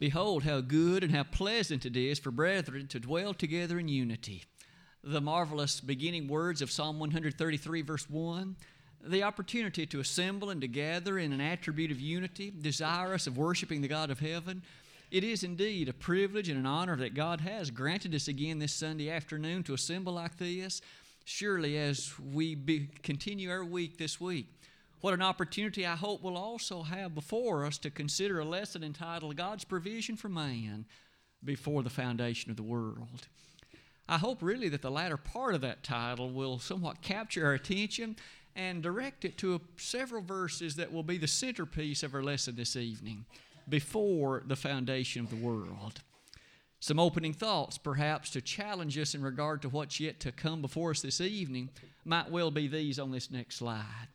Behold, how good and how pleasant it is for brethren to dwell together in unity. The marvelous beginning words of Psalm 133, verse 1. The opportunity to assemble and to gather in an attribute of unity, desirous of worshiping the God of heaven. It is indeed a privilege and an honor that God has granted us again this Sunday afternoon to assemble like this. Surely, as we be, continue our week this week, what an opportunity I hope we'll also have before us to consider a lesson entitled God's Provision for Man Before the Foundation of the World. I hope really that the latter part of that title will somewhat capture our attention and direct it to a, several verses that will be the centerpiece of our lesson this evening before the foundation of the world. Some opening thoughts, perhaps, to challenge us in regard to what's yet to come before us this evening, might well be these on this next slide.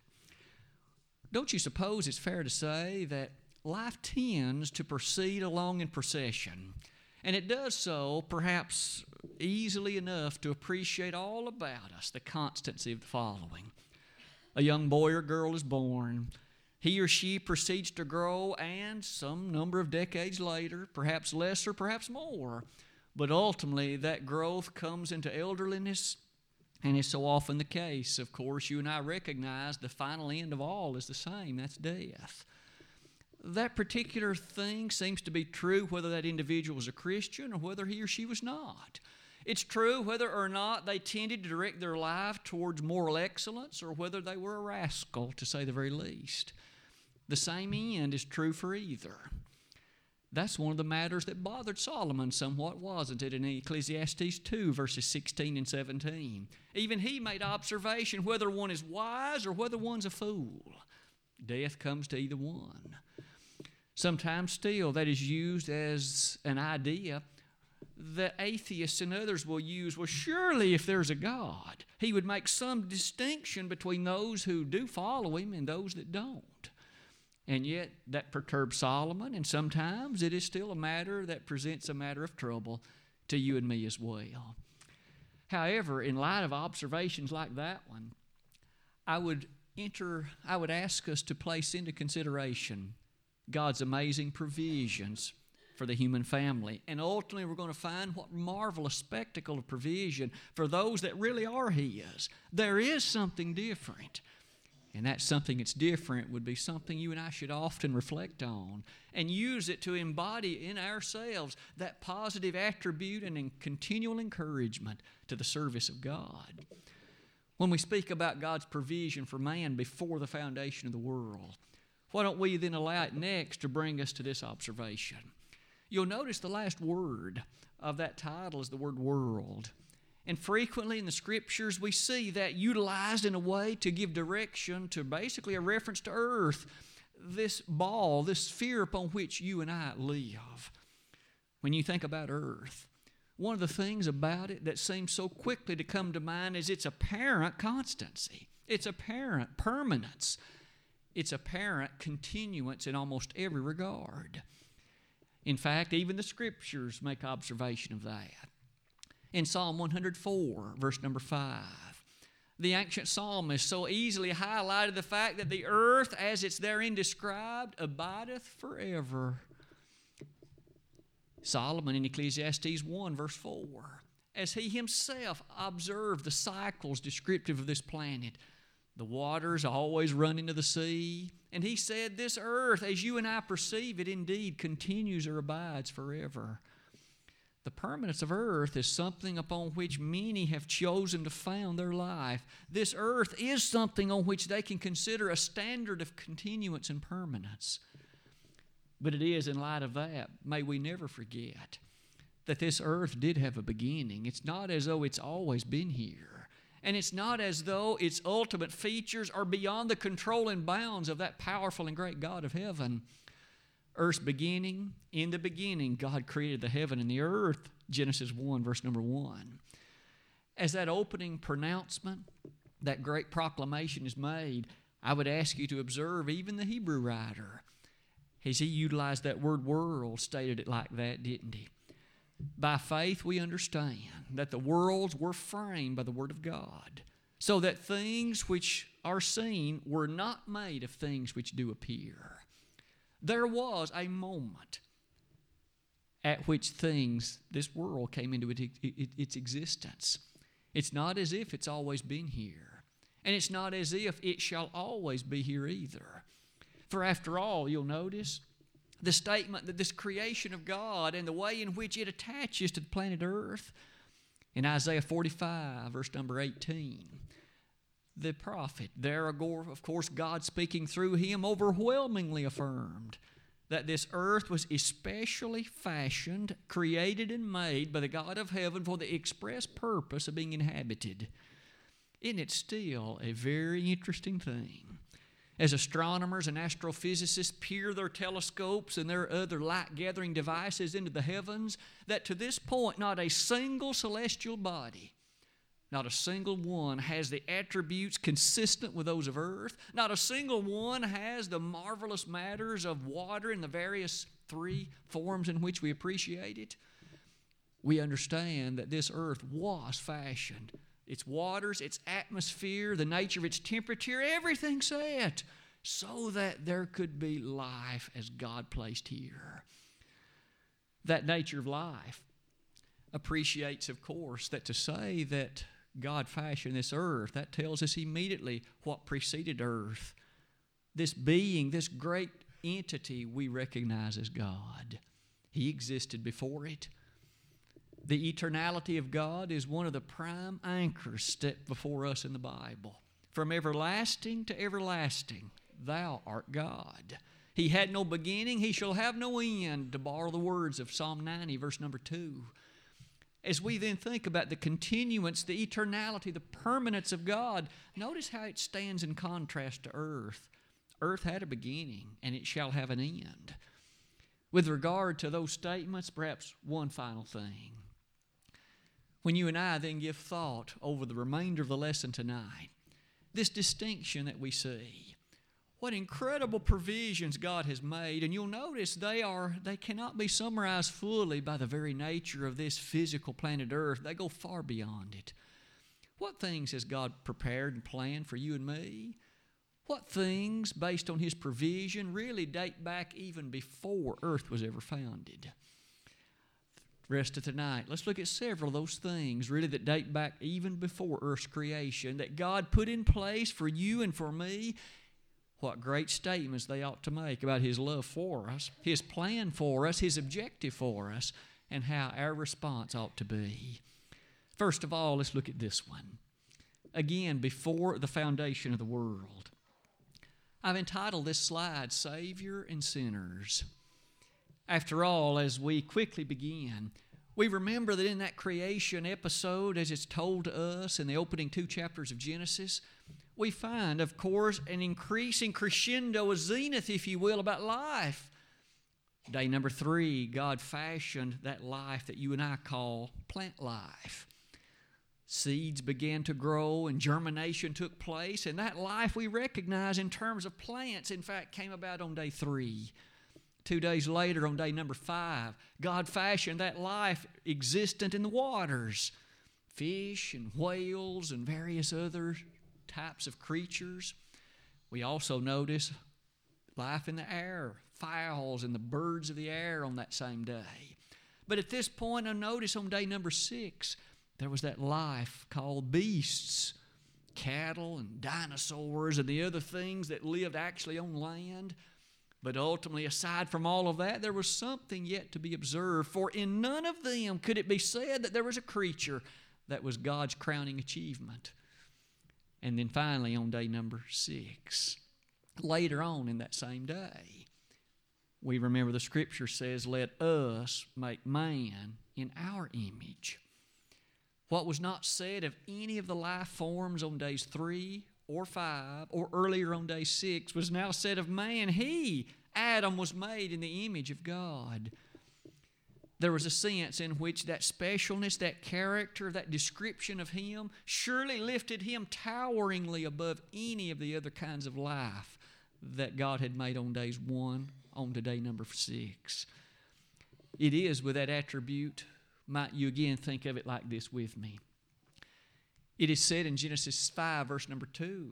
Don't you suppose it's fair to say that life tends to proceed along in procession? And it does so perhaps easily enough to appreciate all about us the constancy of the following. A young boy or girl is born. He or she proceeds to grow, and some number of decades later, perhaps less or perhaps more, but ultimately that growth comes into elderliness and it's so often the case. Of course, you and I recognize the final end of all is the same that's death. That particular thing seems to be true whether that individual was a Christian or whether he or she was not. It's true whether or not they tended to direct their life towards moral excellence or whether they were a rascal, to say the very least. The same end is true for either. That's one of the matters that bothered Solomon somewhat, wasn't it, in Ecclesiastes 2, verses 16 and 17? Even he made observation whether one is wise or whether one's a fool. Death comes to either one. Sometimes, still, that is used as an idea that atheists and others will use. Well, surely, if there's a God, he would make some distinction between those who do follow him and those that don't. And yet, that perturbs Solomon, and sometimes it is still a matter that presents a matter of trouble to you and me as well. However, in light of observations like that one, I would enter, I would ask us to place into consideration God's amazing provisions for the human family. And ultimately, we're going to find what marvelous spectacle of provision for those that really are His. There is something different. And that's something that's different would be something you and I should often reflect on and use it to embody in ourselves that positive attribute and continual encouragement to the service of God. When we speak about God's provision for man before the foundation of the world, why don't we then allow it next to bring us to this observation? You'll notice the last word of that title is the word world. And frequently in the scriptures, we see that utilized in a way to give direction to basically a reference to earth, this ball, this sphere upon which you and I live. When you think about earth, one of the things about it that seems so quickly to come to mind is its apparent constancy, its apparent permanence, its apparent continuance in almost every regard. In fact, even the scriptures make observation of that in Psalm 104, verse number 5. The ancient psalmist so easily highlighted the fact that the earth, as it's therein described, abideth forever. Solomon in Ecclesiastes 1, verse 4, as he himself observed the cycles descriptive of this planet, the waters always run into the sea. And he said, This earth, as you and I perceive it, indeed continues or abides forever. The permanence of earth is something upon which many have chosen to found their life. This earth is something on which they can consider a standard of continuance and permanence. But it is in light of that, may we never forget that this earth did have a beginning. It's not as though it's always been here. And it's not as though its ultimate features are beyond the control and bounds of that powerful and great God of heaven earth's beginning, in the beginning, God created the heaven and the earth, Genesis 1, verse number 1. As that opening pronouncement, that great proclamation is made, I would ask you to observe even the Hebrew writer. As he utilized that word world, stated it like that, didn't he? By faith, we understand that the worlds were framed by the Word of God, so that things which are seen were not made of things which do appear there was a moment at which things this world came into it, it, its existence. It's not as if it's always been here, and it's not as if it shall always be here either. For after all, you'll notice the statement that this creation of God and the way in which it attaches to the planet Earth in Isaiah 45, verse number 18 the prophet, there, of course, God speaking through him, overwhelmingly affirmed that this earth was especially fashioned, created, and made by the God of heaven for the express purpose of being inhabited. Isn't it still a very interesting thing? As astronomers and astrophysicists peer their telescopes and their other light gathering devices into the heavens, that to this point not a single celestial body not a single one has the attributes consistent with those of earth. Not a single one has the marvelous matters of water in the various three forms in which we appreciate it. We understand that this earth was fashioned. Its waters, its atmosphere, the nature of its temperature, everything set so that there could be life as God placed here. That nature of life appreciates, of course, that to say that God fashioned this earth, that tells us immediately what preceded earth. This being, this great entity we recognize as God. He existed before it. The eternality of God is one of the prime anchors set before us in the Bible. From everlasting to everlasting, thou art God. He had no beginning, he shall have no end, to borrow the words of Psalm 90, verse number 2 as we then think about the continuance, the eternality, the permanence of God, notice how it stands in contrast to earth. Earth had a beginning, and it shall have an end. With regard to those statements, perhaps one final thing. When you and I then give thought over the remainder of the lesson tonight, this distinction that we see what incredible provisions God has made. And you'll notice they are they cannot be summarized fully by the very nature of this physical planet Earth. They go far beyond it. What things has God prepared and planned for you and me? What things, based on His provision, really date back even before Earth was ever founded? rest of tonight, let's look at several of those things really that date back even before Earth's creation that God put in place for you and for me what great statements they ought to make about His love for us, His plan for us, His objective for us, and how our response ought to be. First of all, let's look at this one. Again, before the foundation of the world. I've entitled this slide Savior and Sinners. After all, as we quickly begin, we remember that in that creation episode, as it's told to us in the opening two chapters of Genesis, we find, of course, an increasing crescendo, a zenith, if you will, about life. Day number three, God fashioned that life that you and I call plant life. Seeds began to grow and germination took place, and that life we recognize in terms of plants, in fact, came about on day three. Two days later, on day number five, God fashioned that life existent in the waters fish and whales and various other types of creatures. We also notice life in the air, fowls and the birds of the air on that same day. But at this point, I notice on day number six, there was that life called beasts, cattle and dinosaurs and the other things that lived actually on land. But ultimately, aside from all of that, there was something yet to be observed, for in none of them could it be said that there was a creature that was God's crowning achievement. And then finally, on day number six, later on in that same day, we remember the scripture says, Let us make man in our image. What was not said of any of the life forms on days three or five or earlier on day six was now said of man. He, Adam, was made in the image of God there was a sense in which that specialness, that character, that description of him surely lifted him toweringly above any of the other kinds of life that God had made on days one on to day number six. It is with that attribute, might you again think of it like this with me. It is said in Genesis 5, verse number 2,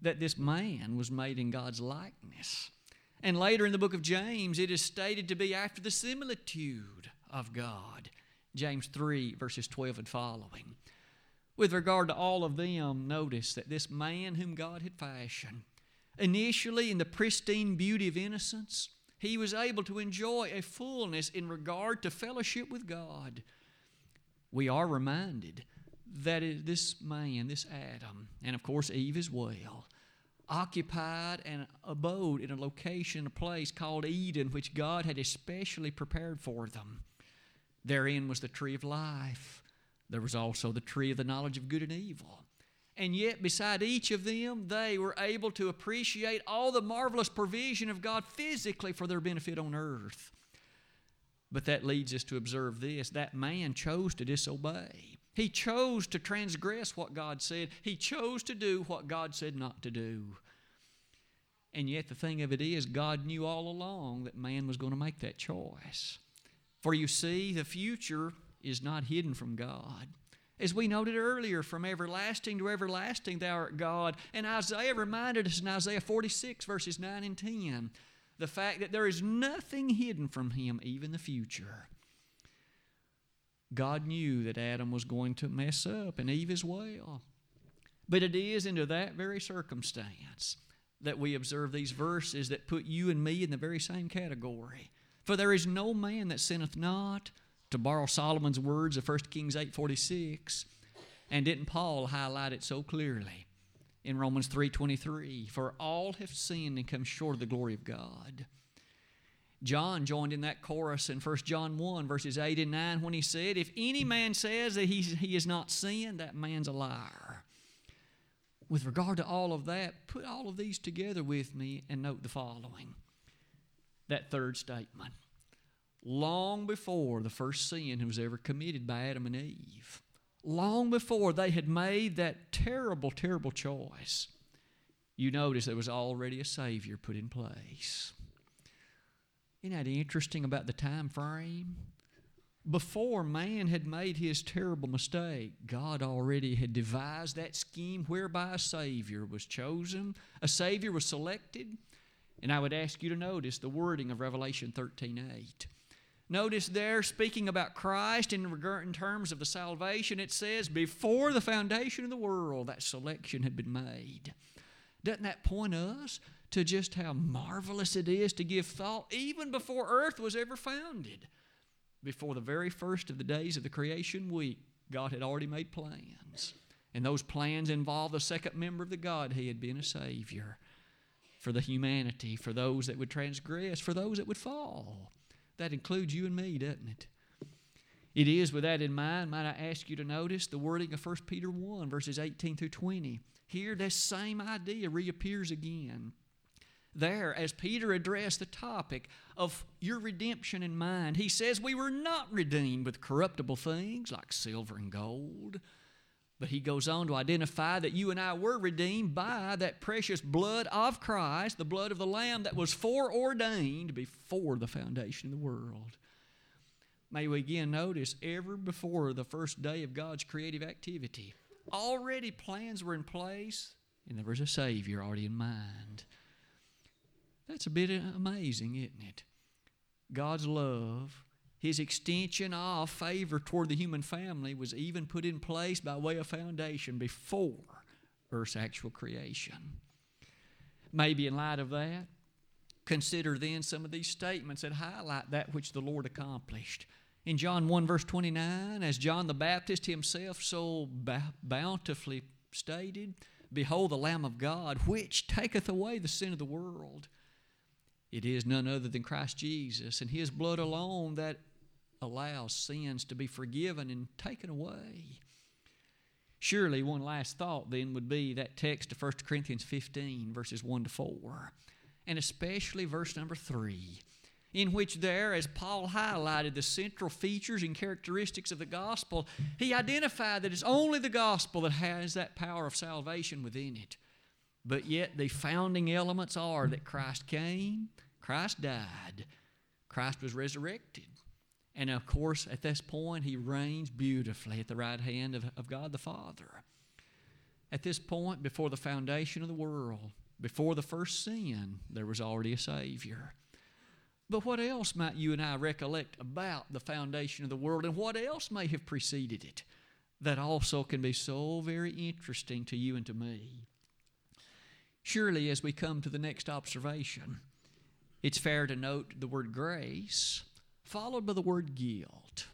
that this man was made in God's likeness. And later in the book of James, it is stated to be after the similitude of God. James 3, verses 12 and following. With regard to all of them, notice that this man whom God had fashioned, initially in the pristine beauty of innocence, he was able to enjoy a fullness in regard to fellowship with God. We are reminded that this man, this Adam, and of course Eve as well, occupied and abode in a location, a place called Eden, which God had especially prepared for them. Therein was the tree of life. There was also the tree of the knowledge of good and evil. And yet, beside each of them, they were able to appreciate all the marvelous provision of God physically for their benefit on earth. But that leads us to observe this that man chose to disobey. He chose to transgress what God said. He chose to do what God said not to do. And yet, the thing of it is, God knew all along that man was going to make that choice. For you see, the future is not hidden from God. As we noted earlier, from everlasting to everlasting, thou art God. And Isaiah reminded us in Isaiah 46, verses 9 and 10, the fact that there is nothing hidden from him, even the future. God knew that Adam was going to mess up, and Eve as well. But it is into that very circumstance that we observe these verses that put you and me in the very same category. For there is no man that sinneth not, to borrow Solomon's words of 1 Kings 8:46. And didn't Paul highlight it so clearly in Romans 3:23? For all have sinned and come short of the glory of God. John joined in that chorus in 1 John 1, verses 8 and 9, when he said, If any man says that he, he is not sinned, that man's a liar. With regard to all of that, put all of these together with me and note the following. That third statement. Long before the first sin was ever committed by Adam and Eve, long before they had made that terrible, terrible choice, you notice there was already a Savior put in place. Isn't that interesting about the time frame? Before man had made his terrible mistake, God already had devised that scheme whereby a Savior was chosen, a Savior was selected. And I would ask you to notice the wording of Revelation 13 8. Notice there, speaking about Christ in, regard, in terms of the salvation, it says, Before the foundation of the world, that selection had been made. Doesn't that point us to just how marvelous it is to give thought even before earth was ever founded. Before the very first of the days of the creation week, God had already made plans. And those plans involved the second member of the Godhead being a Savior for the humanity, for those that would transgress, for those that would fall. That includes you and me, doesn't it? It is with that in mind, might I ask you to notice the wording of 1 Peter 1, verses 18 through 20. Here, this same idea reappears again there as Peter addressed the topic of your redemption in mind. He says, We were not redeemed with corruptible things like silver and gold. But he goes on to identify that you and I were redeemed by that precious blood of Christ, the blood of the Lamb that was foreordained before the foundation of the world. May we again notice, ever before the first day of God's creative activity, already plans were in place and there was a Savior already in mind. That's a bit amazing, isn't it? God's love, His extension of favor toward the human family was even put in place by way of foundation before Earth's actual creation. Maybe in light of that, consider then some of these statements that highlight that which the Lord accomplished. In John 1, verse 29, as John the Baptist himself so bountifully stated, Behold the Lamb of God, which taketh away the sin of the world. It is none other than Christ Jesus and His blood alone that allows sins to be forgiven and taken away. Surely, one last thought then would be that text of 1 Corinthians 15, verses 1 to 4, and especially verse number 3, in which there, as Paul highlighted the central features and characteristics of the gospel, he identified that it's only the gospel that has that power of salvation within it. But yet, the founding elements are that Christ came, Christ died, Christ was resurrected. And of course, at this point, he reigns beautifully at the right hand of, of God the Father. At this point, before the foundation of the world, before the first sin, there was already a Savior. But what else might you and I recollect about the foundation of the world, and what else may have preceded it that also can be so very interesting to you and to me? Surely, as we come to the next observation, it's fair to note the word grace followed by the word guilt.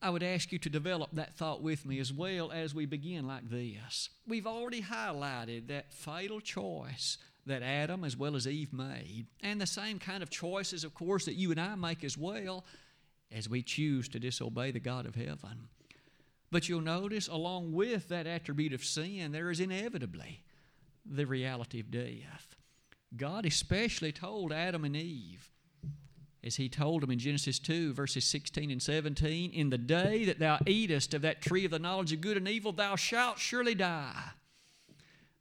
I would ask you to develop that thought with me as well as we begin like this. We've already highlighted that fatal choice that Adam as well as Eve made, and the same kind of choices, of course, that you and I make as well as we choose to disobey the God of heaven. But you'll notice, along with that attribute of sin, there is inevitably the reality of death. God especially told Adam and Eve, as He told them in Genesis 2, verses 16 and 17, In the day that thou eatest of that tree of the knowledge of good and evil, thou shalt surely die.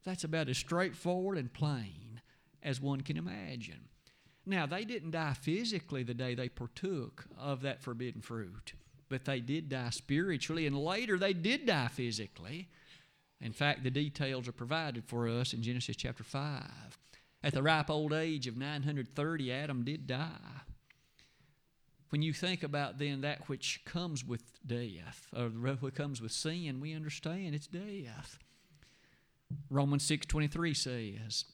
That's about as straightforward and plain as one can imagine. Now, they didn't die physically the day they partook of that forbidden fruit, but they did die spiritually, and later they did die physically. In fact, the details are provided for us in Genesis chapter 5. At the ripe old age of 930, Adam did die. When you think about then that which comes with death, or what comes with sin, we understand it's death. Romans 6:23 says,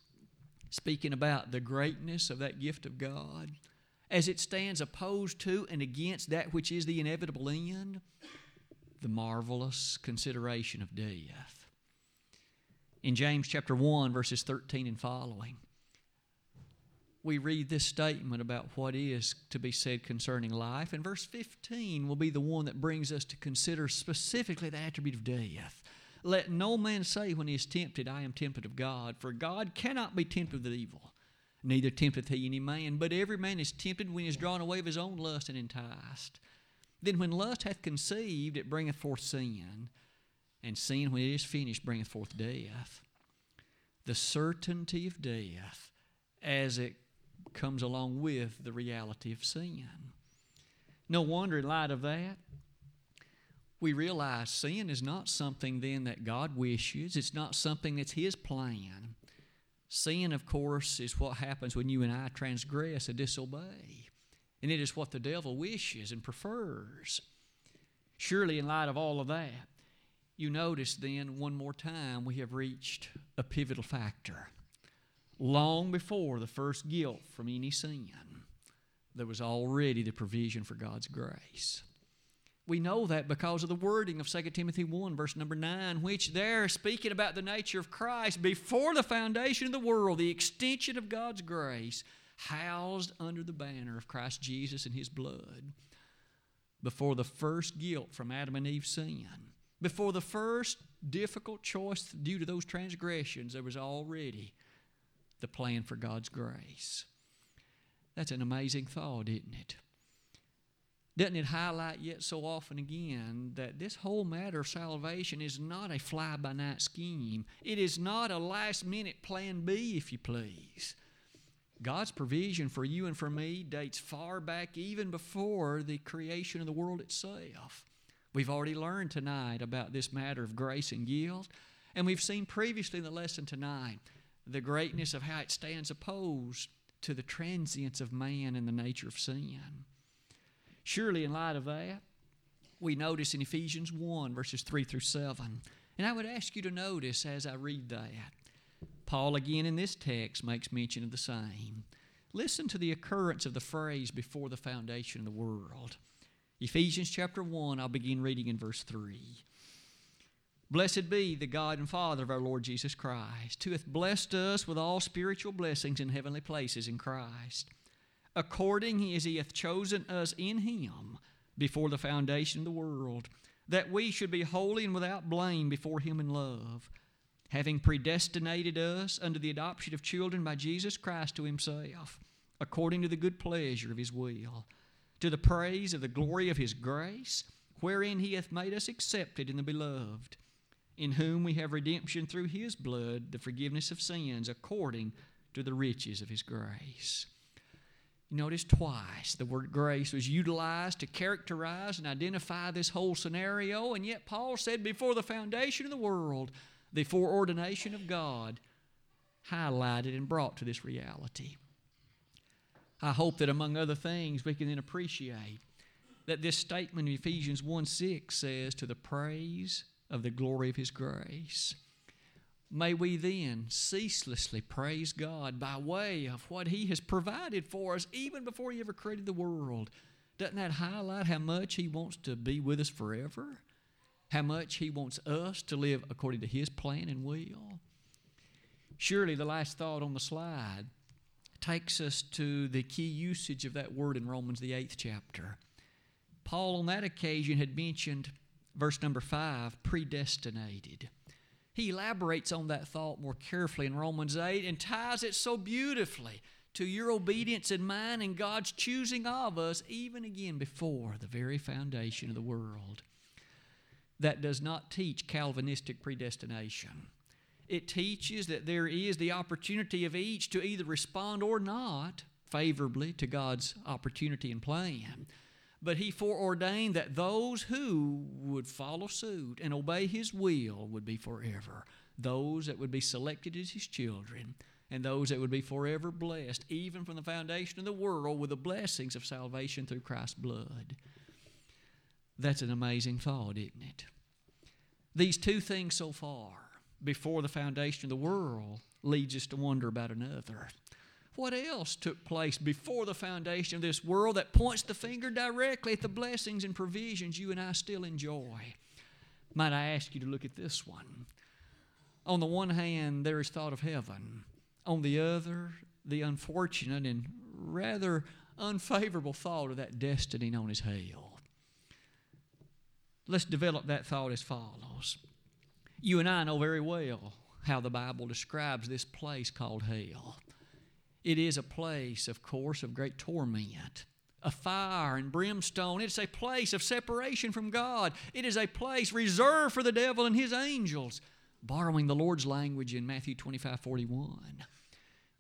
speaking about the greatness of that gift of God, as it stands opposed to and against that which is the inevitable end, the marvelous consideration of death in James chapter 1, verses 13 and following, we read this statement about what is to be said concerning life. And verse 15 will be the one that brings us to consider specifically the attribute of death. Let no man say when he is tempted, I am tempted of God, for God cannot be tempted with evil, neither tempteth he any man. But every man is tempted when he is drawn away of his own lust and enticed. Then when lust hath conceived, it bringeth forth sin and sin, when it is finished, bringeth forth death. The certainty of death as it comes along with the reality of sin. No wonder, in light of that, we realize sin is not something then that God wishes, it's not something that's His plan. Sin, of course, is what happens when you and I transgress and disobey. And it is what the devil wishes and prefers. Surely, in light of all of that, you notice then, one more time, we have reached a pivotal factor. Long before the first guilt from any sin, there was already the provision for God's grace. We know that because of the wording of 2 Timothy 1, verse number 9, which there, speaking about the nature of Christ, before the foundation of the world, the extension of God's grace, housed under the banner of Christ Jesus and His blood, before the first guilt from Adam and Eve's sin before the first difficult choice due to those transgressions, there was already the plan for God's grace. That's an amazing thought, isn't it? Doesn't it highlight yet so often again that this whole matter of salvation is not a fly by night scheme? It is not a last minute plan B, if you please. God's provision for you and for me dates far back even before the creation of the world itself. We've already learned tonight about this matter of grace and guilt, and we've seen previously in the lesson tonight the greatness of how it stands opposed to the transience of man and the nature of sin. Surely, in light of that, we notice in Ephesians 1, verses 3 through 7. And I would ask you to notice as I read that, Paul again in this text makes mention of the same. Listen to the occurrence of the phrase before the foundation of the world. Ephesians chapter 1, I'll begin reading in verse 3. Blessed be the God and Father of our Lord Jesus Christ, who hath blessed us with all spiritual blessings in heavenly places in Christ, according as he hath chosen us in him before the foundation of the world, that we should be holy and without blame before him in love, having predestinated us unto the adoption of children by Jesus Christ to himself, according to the good pleasure of his will to the praise of the glory of his grace, wherein he hath made us accepted in the beloved, in whom we have redemption through his blood, the forgiveness of sins, according to the riches of his grace. You notice twice the word grace was utilized to characterize and identify this whole scenario, and yet Paul said before the foundation of the world, the foreordination of God highlighted and brought to this reality. I hope that among other things we can then appreciate that this statement in Ephesians 1 6 says, To the praise of the glory of His grace. May we then ceaselessly praise God by way of what He has provided for us even before He ever created the world. Doesn't that highlight how much He wants to be with us forever? How much He wants us to live according to His plan and will? Surely the last thought on the slide takes us to the key usage of that word in Romans, the eighth chapter. Paul, on that occasion, had mentioned verse number five predestinated. He elaborates on that thought more carefully in Romans 8 and ties it so beautifully to your obedience and mine and God's choosing of us, even again before the very foundation of the world. That does not teach Calvinistic predestination. It teaches that there is the opportunity of each to either respond or not favorably to God's opportunity and plan. But he foreordained that those who would follow suit and obey his will would be forever. Those that would be selected as his children, and those that would be forever blessed, even from the foundation of the world, with the blessings of salvation through Christ's blood. That's an amazing thought, isn't it? These two things so far, before the foundation of the world, leads us to wonder about another. What else took place before the foundation of this world that points the finger directly at the blessings and provisions you and I still enjoy? Might I ask you to look at this one? On the one hand, there is thought of heaven. On the other, the unfortunate and rather unfavorable thought of that destiny known as hell. Let's develop that thought as follows. You and I know very well how the Bible describes this place called hell. It is a place, of course, of great torment, a fire and brimstone. It's a place of separation from God. It is a place reserved for the devil and his angels, borrowing the Lord's language in Matthew 25 41.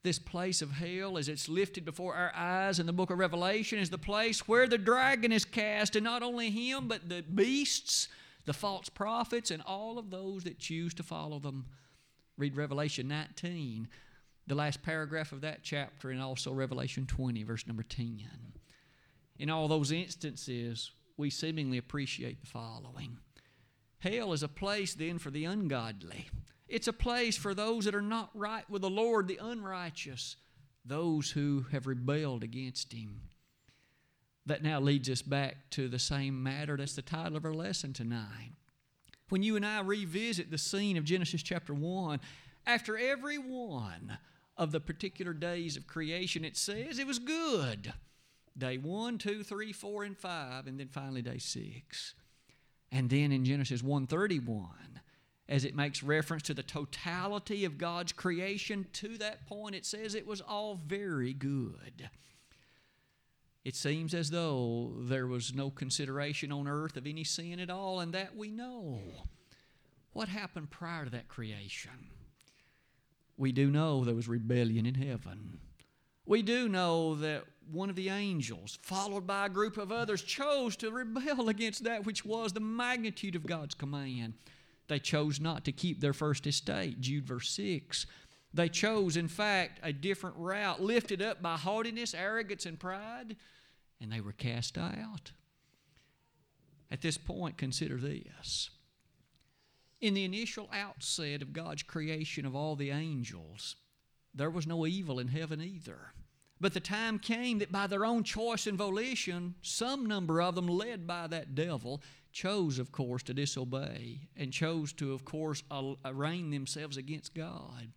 This place of hell, as it's lifted before our eyes in the book of Revelation, is the place where the dragon is cast, and not only him, but the beasts, the false prophets, and all of those that choose to follow them. Read Revelation 19 the last paragraph of that chapter and also Revelation 20, verse number 10. In all those instances, we seemingly appreciate the following Hell is a place then for the ungodly, it's a place for those that are not right with the Lord, the unrighteous, those who have rebelled against Him. That now leads us back to the same matter. That's the title of our lesson tonight. When you and I revisit the scene of Genesis chapter 1, after every one of the particular days of creation, it says it was good. Day one, two, three, four, and five, and then finally day six. And then in Genesis 131, as it makes reference to the totality of God's creation, to that point it says it was all very good. It seems as though there was no consideration on earth of any sin at all, and that we know. What happened prior to that creation? We do know there was rebellion in heaven. We do know that one of the angels, followed by a group of others, chose to rebel against that which was the magnitude of God's command. They chose not to keep their first estate, Jude verse 6. They chose, in fact, a different route, lifted up by haughtiness, arrogance, and pride, and they were cast out. At this point, consider this in the initial outset of God's creation of all the angels, there was no evil in heaven either. But the time came that by their own choice and volition, some number of them, led by that devil, chose, of course, to disobey and chose to, of course, arraign themselves against God.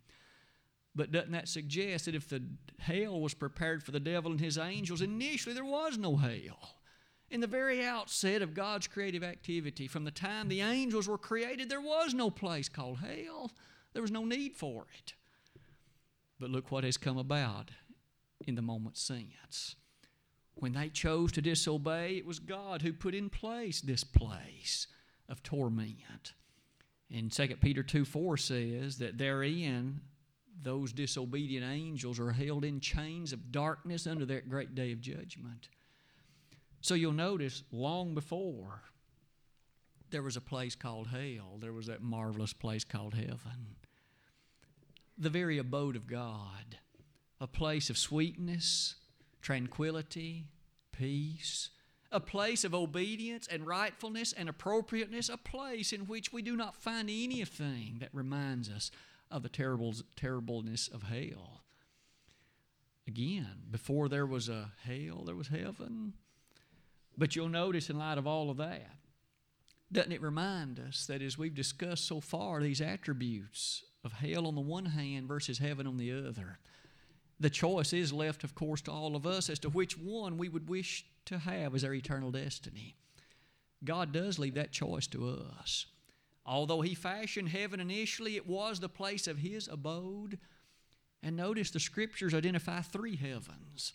But doesn't that suggest that if the hell was prepared for the devil and his angels, initially there was no hell? In the very outset of God's creative activity, from the time the angels were created, there was no place called hell. There was no need for it. But look what has come about in the moment since. When they chose to disobey, it was God who put in place this place of torment. And 2 Peter 2 4 says that therein those disobedient angels are held in chains of darkness under that great day of judgment. So you'll notice long before there was a place called hell, there was that marvelous place called heaven. The very abode of God, a place of sweetness, tranquility, peace, a place of obedience and rightfulness and appropriateness, a place in which we do not find anything that reminds us of the terrible, terribleness of hell. Again, before there was a hell, there was heaven. But you'll notice, in light of all of that, doesn't it remind us that as we've discussed so far, these attributes of hell on the one hand versus heaven on the other, the choice is left, of course, to all of us as to which one we would wish to have as our eternal destiny. God does leave that choice to us. Although He fashioned heaven initially, it was the place of His abode. And notice the scriptures identify three heavens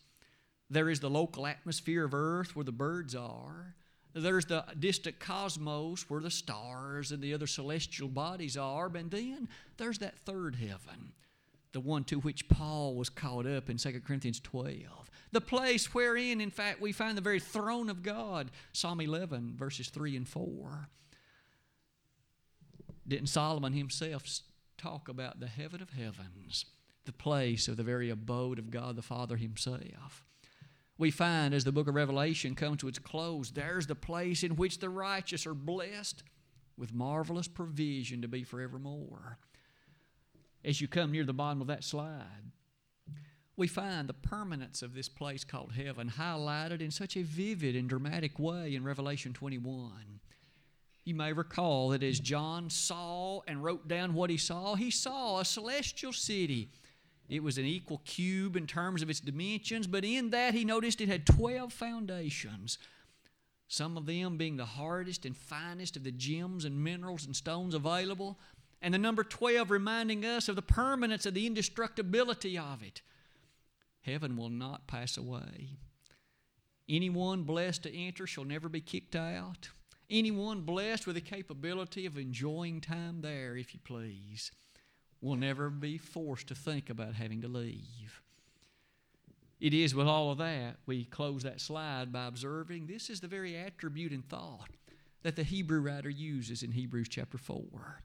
there is the local atmosphere of earth where the birds are. There's the distant cosmos where the stars and the other celestial bodies are. And then there's that third heaven, the one to which Paul was caught up in 2 Corinthians 12. The place wherein, in fact, we find the very throne of God, Psalm 11, verses 3 and 4. Didn't Solomon himself talk about the heaven of heavens, the place of the very abode of God the Father himself? We find as the book of Revelation comes to its close, there's the place in which the righteous are blessed with marvelous provision to be forevermore. As you come near the bottom of that slide, we find the permanence of this place called heaven highlighted in such a vivid and dramatic way in Revelation 21. You may recall that as John saw and wrote down what he saw, he saw a celestial city it was an equal cube in terms of its dimensions, but in that he noticed it had 12 foundations, some of them being the hardest and finest of the gems and minerals and stones available, and the number 12 reminding us of the permanence of the indestructibility of it. Heaven will not pass away. Anyone blessed to enter shall never be kicked out. Anyone blessed with the capability of enjoying time there, if you please will never be forced to think about having to leave. It is with all of that, we close that slide by observing this is the very attribute and thought that the Hebrew writer uses in Hebrews chapter 4.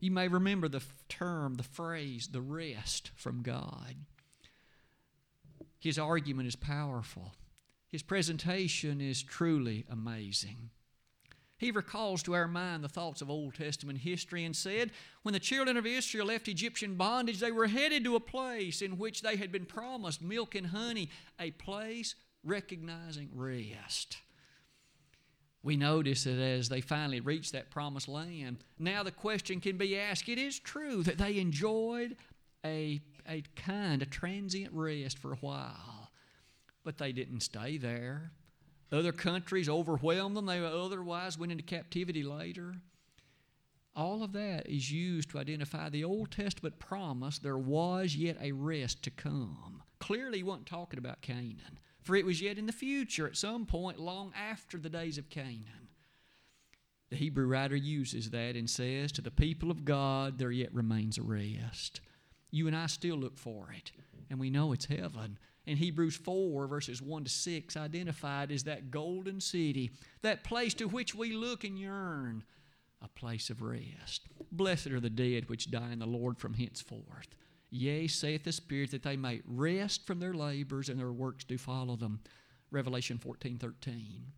You may remember the term, the phrase, the rest from God. His argument is powerful. His presentation is truly amazing. He recalls to our mind the thoughts of Old Testament history and said, When the children of Israel left Egyptian bondage, they were headed to a place in which they had been promised milk and honey, a place recognizing rest. We notice that as they finally reached that promised land, now the question can be asked it is true that they enjoyed a, a kind, a transient rest for a while, but they didn't stay there. Other countries overwhelmed them. They otherwise went into captivity later. All of that is used to identify the Old Testament promise there was yet a rest to come. Clearly, he wasn't talking about Canaan, for it was yet in the future at some point long after the days of Canaan. The Hebrew writer uses that and says, To the people of God, there yet remains a rest. You and I still look for it, and we know it's heaven in Hebrews 4, verses 1 to 6, identified as that golden city, that place to which we look and yearn, a place of rest. Blessed are the dead which die in the Lord from henceforth. Yea, saith the Spirit, that they may rest from their labors and their works do follow them. Revelation 14 13.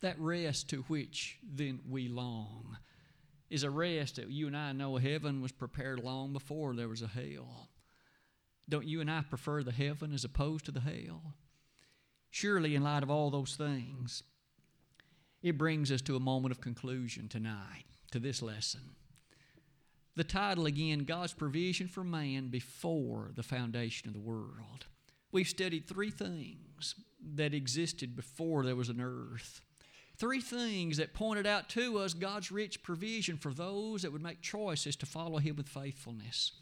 That rest to which then we long is a rest that you and I know heaven was prepared long before there was a hell. Don't you and I prefer the heaven as opposed to the hell? Surely, in light of all those things, it brings us to a moment of conclusion tonight to this lesson. The title again God's provision for man before the foundation of the world. We've studied three things that existed before there was an earth. Three things that pointed out to us God's rich provision for those that would make choices to follow Him with faithfulness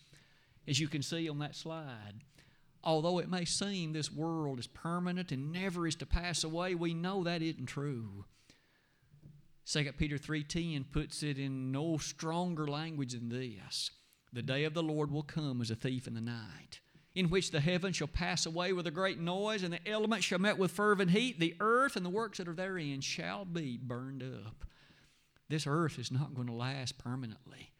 as you can see on that slide. Although it may seem this world is permanent and never is to pass away, we know that isn't true. 2 Peter 3:10 puts it in no stronger language than this. The day of the Lord will come as a thief in the night, in which the heavens shall pass away with a great noise, and the elements shall melt with fervent heat. The earth and the works that are therein shall be burned up. This earth is not going to last permanently.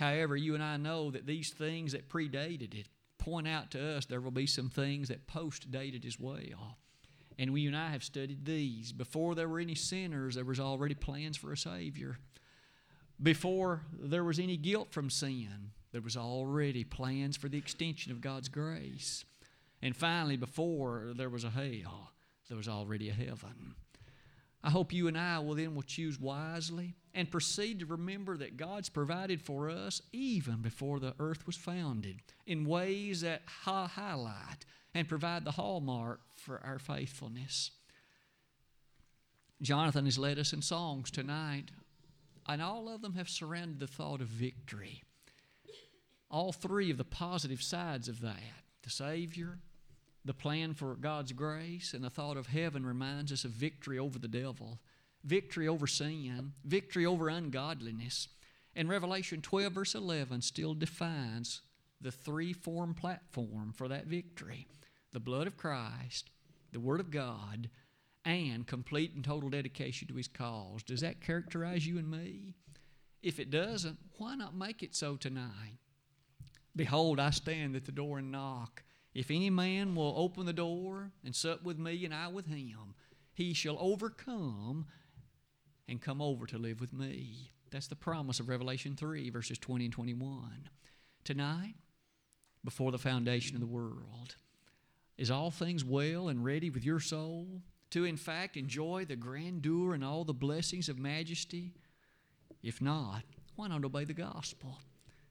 However, you and I know that these things that predated it point out to us there will be some things that post dated as well. And we and I have studied these. Before there were any sinners, there was already plans for a Savior. Before there was any guilt from sin, there was already plans for the extension of God's grace. And finally, before there was a hell, there was already a heaven. I hope you and I will then will choose wisely and proceed to remember that God's provided for us even before the earth was founded in ways that highlight and provide the hallmark for our faithfulness. Jonathan has led us in songs tonight, and all of them have surrounded the thought of victory. All three of the positive sides of that the Savior, the plan for God's grace, and the thought of heaven reminds us of victory over the devil, victory over sin, victory over ungodliness. And Revelation 12, verse 11, still defines the three form platform for that victory the blood of Christ, the Word of God, and complete and total dedication to His cause. Does that characterize you and me? If it doesn't, why not make it so tonight? Behold, I stand at the door and knock. If any man will open the door and sup with me and I with him, he shall overcome and come over to live with me. That's the promise of Revelation 3, verses 20 and 21. Tonight, before the foundation of the world, is all things well and ready with your soul to, in fact, enjoy the grandeur and all the blessings of majesty? If not, why not obey the gospel?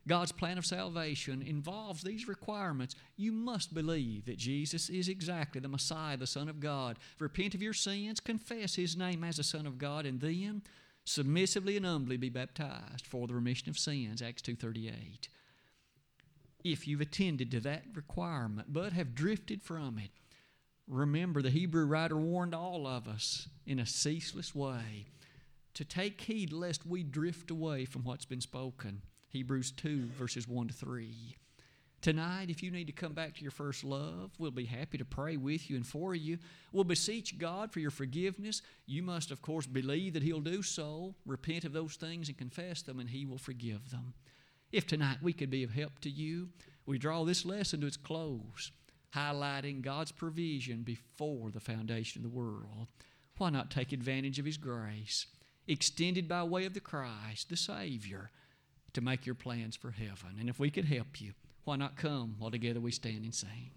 God's plan of salvation involves these requirements. You must believe that Jesus is exactly the Messiah, the Son of God. Repent of your sins, confess His name as the Son of God, and then submissively and humbly be baptized for the remission of sins. Acts 2.38 if you've attended to that requirement but have drifted from it, remember the Hebrew writer warned all of us in a ceaseless way to take heed lest we drift away from what's been spoken. Hebrews 2, verses 1 to 3. Tonight, if you need to come back to your first love, we'll be happy to pray with you and for you. We'll beseech God for your forgiveness. You must, of course, believe that He'll do so, repent of those things, and confess them, and He will forgive them. If tonight we could be of help to you, we draw this lesson to its close, highlighting God's provision before the foundation of the world. Why not take advantage of His grace, extended by way of the Christ, the Savior, to make your plans for heaven? And if we could help you, why not come while together we stand and sing?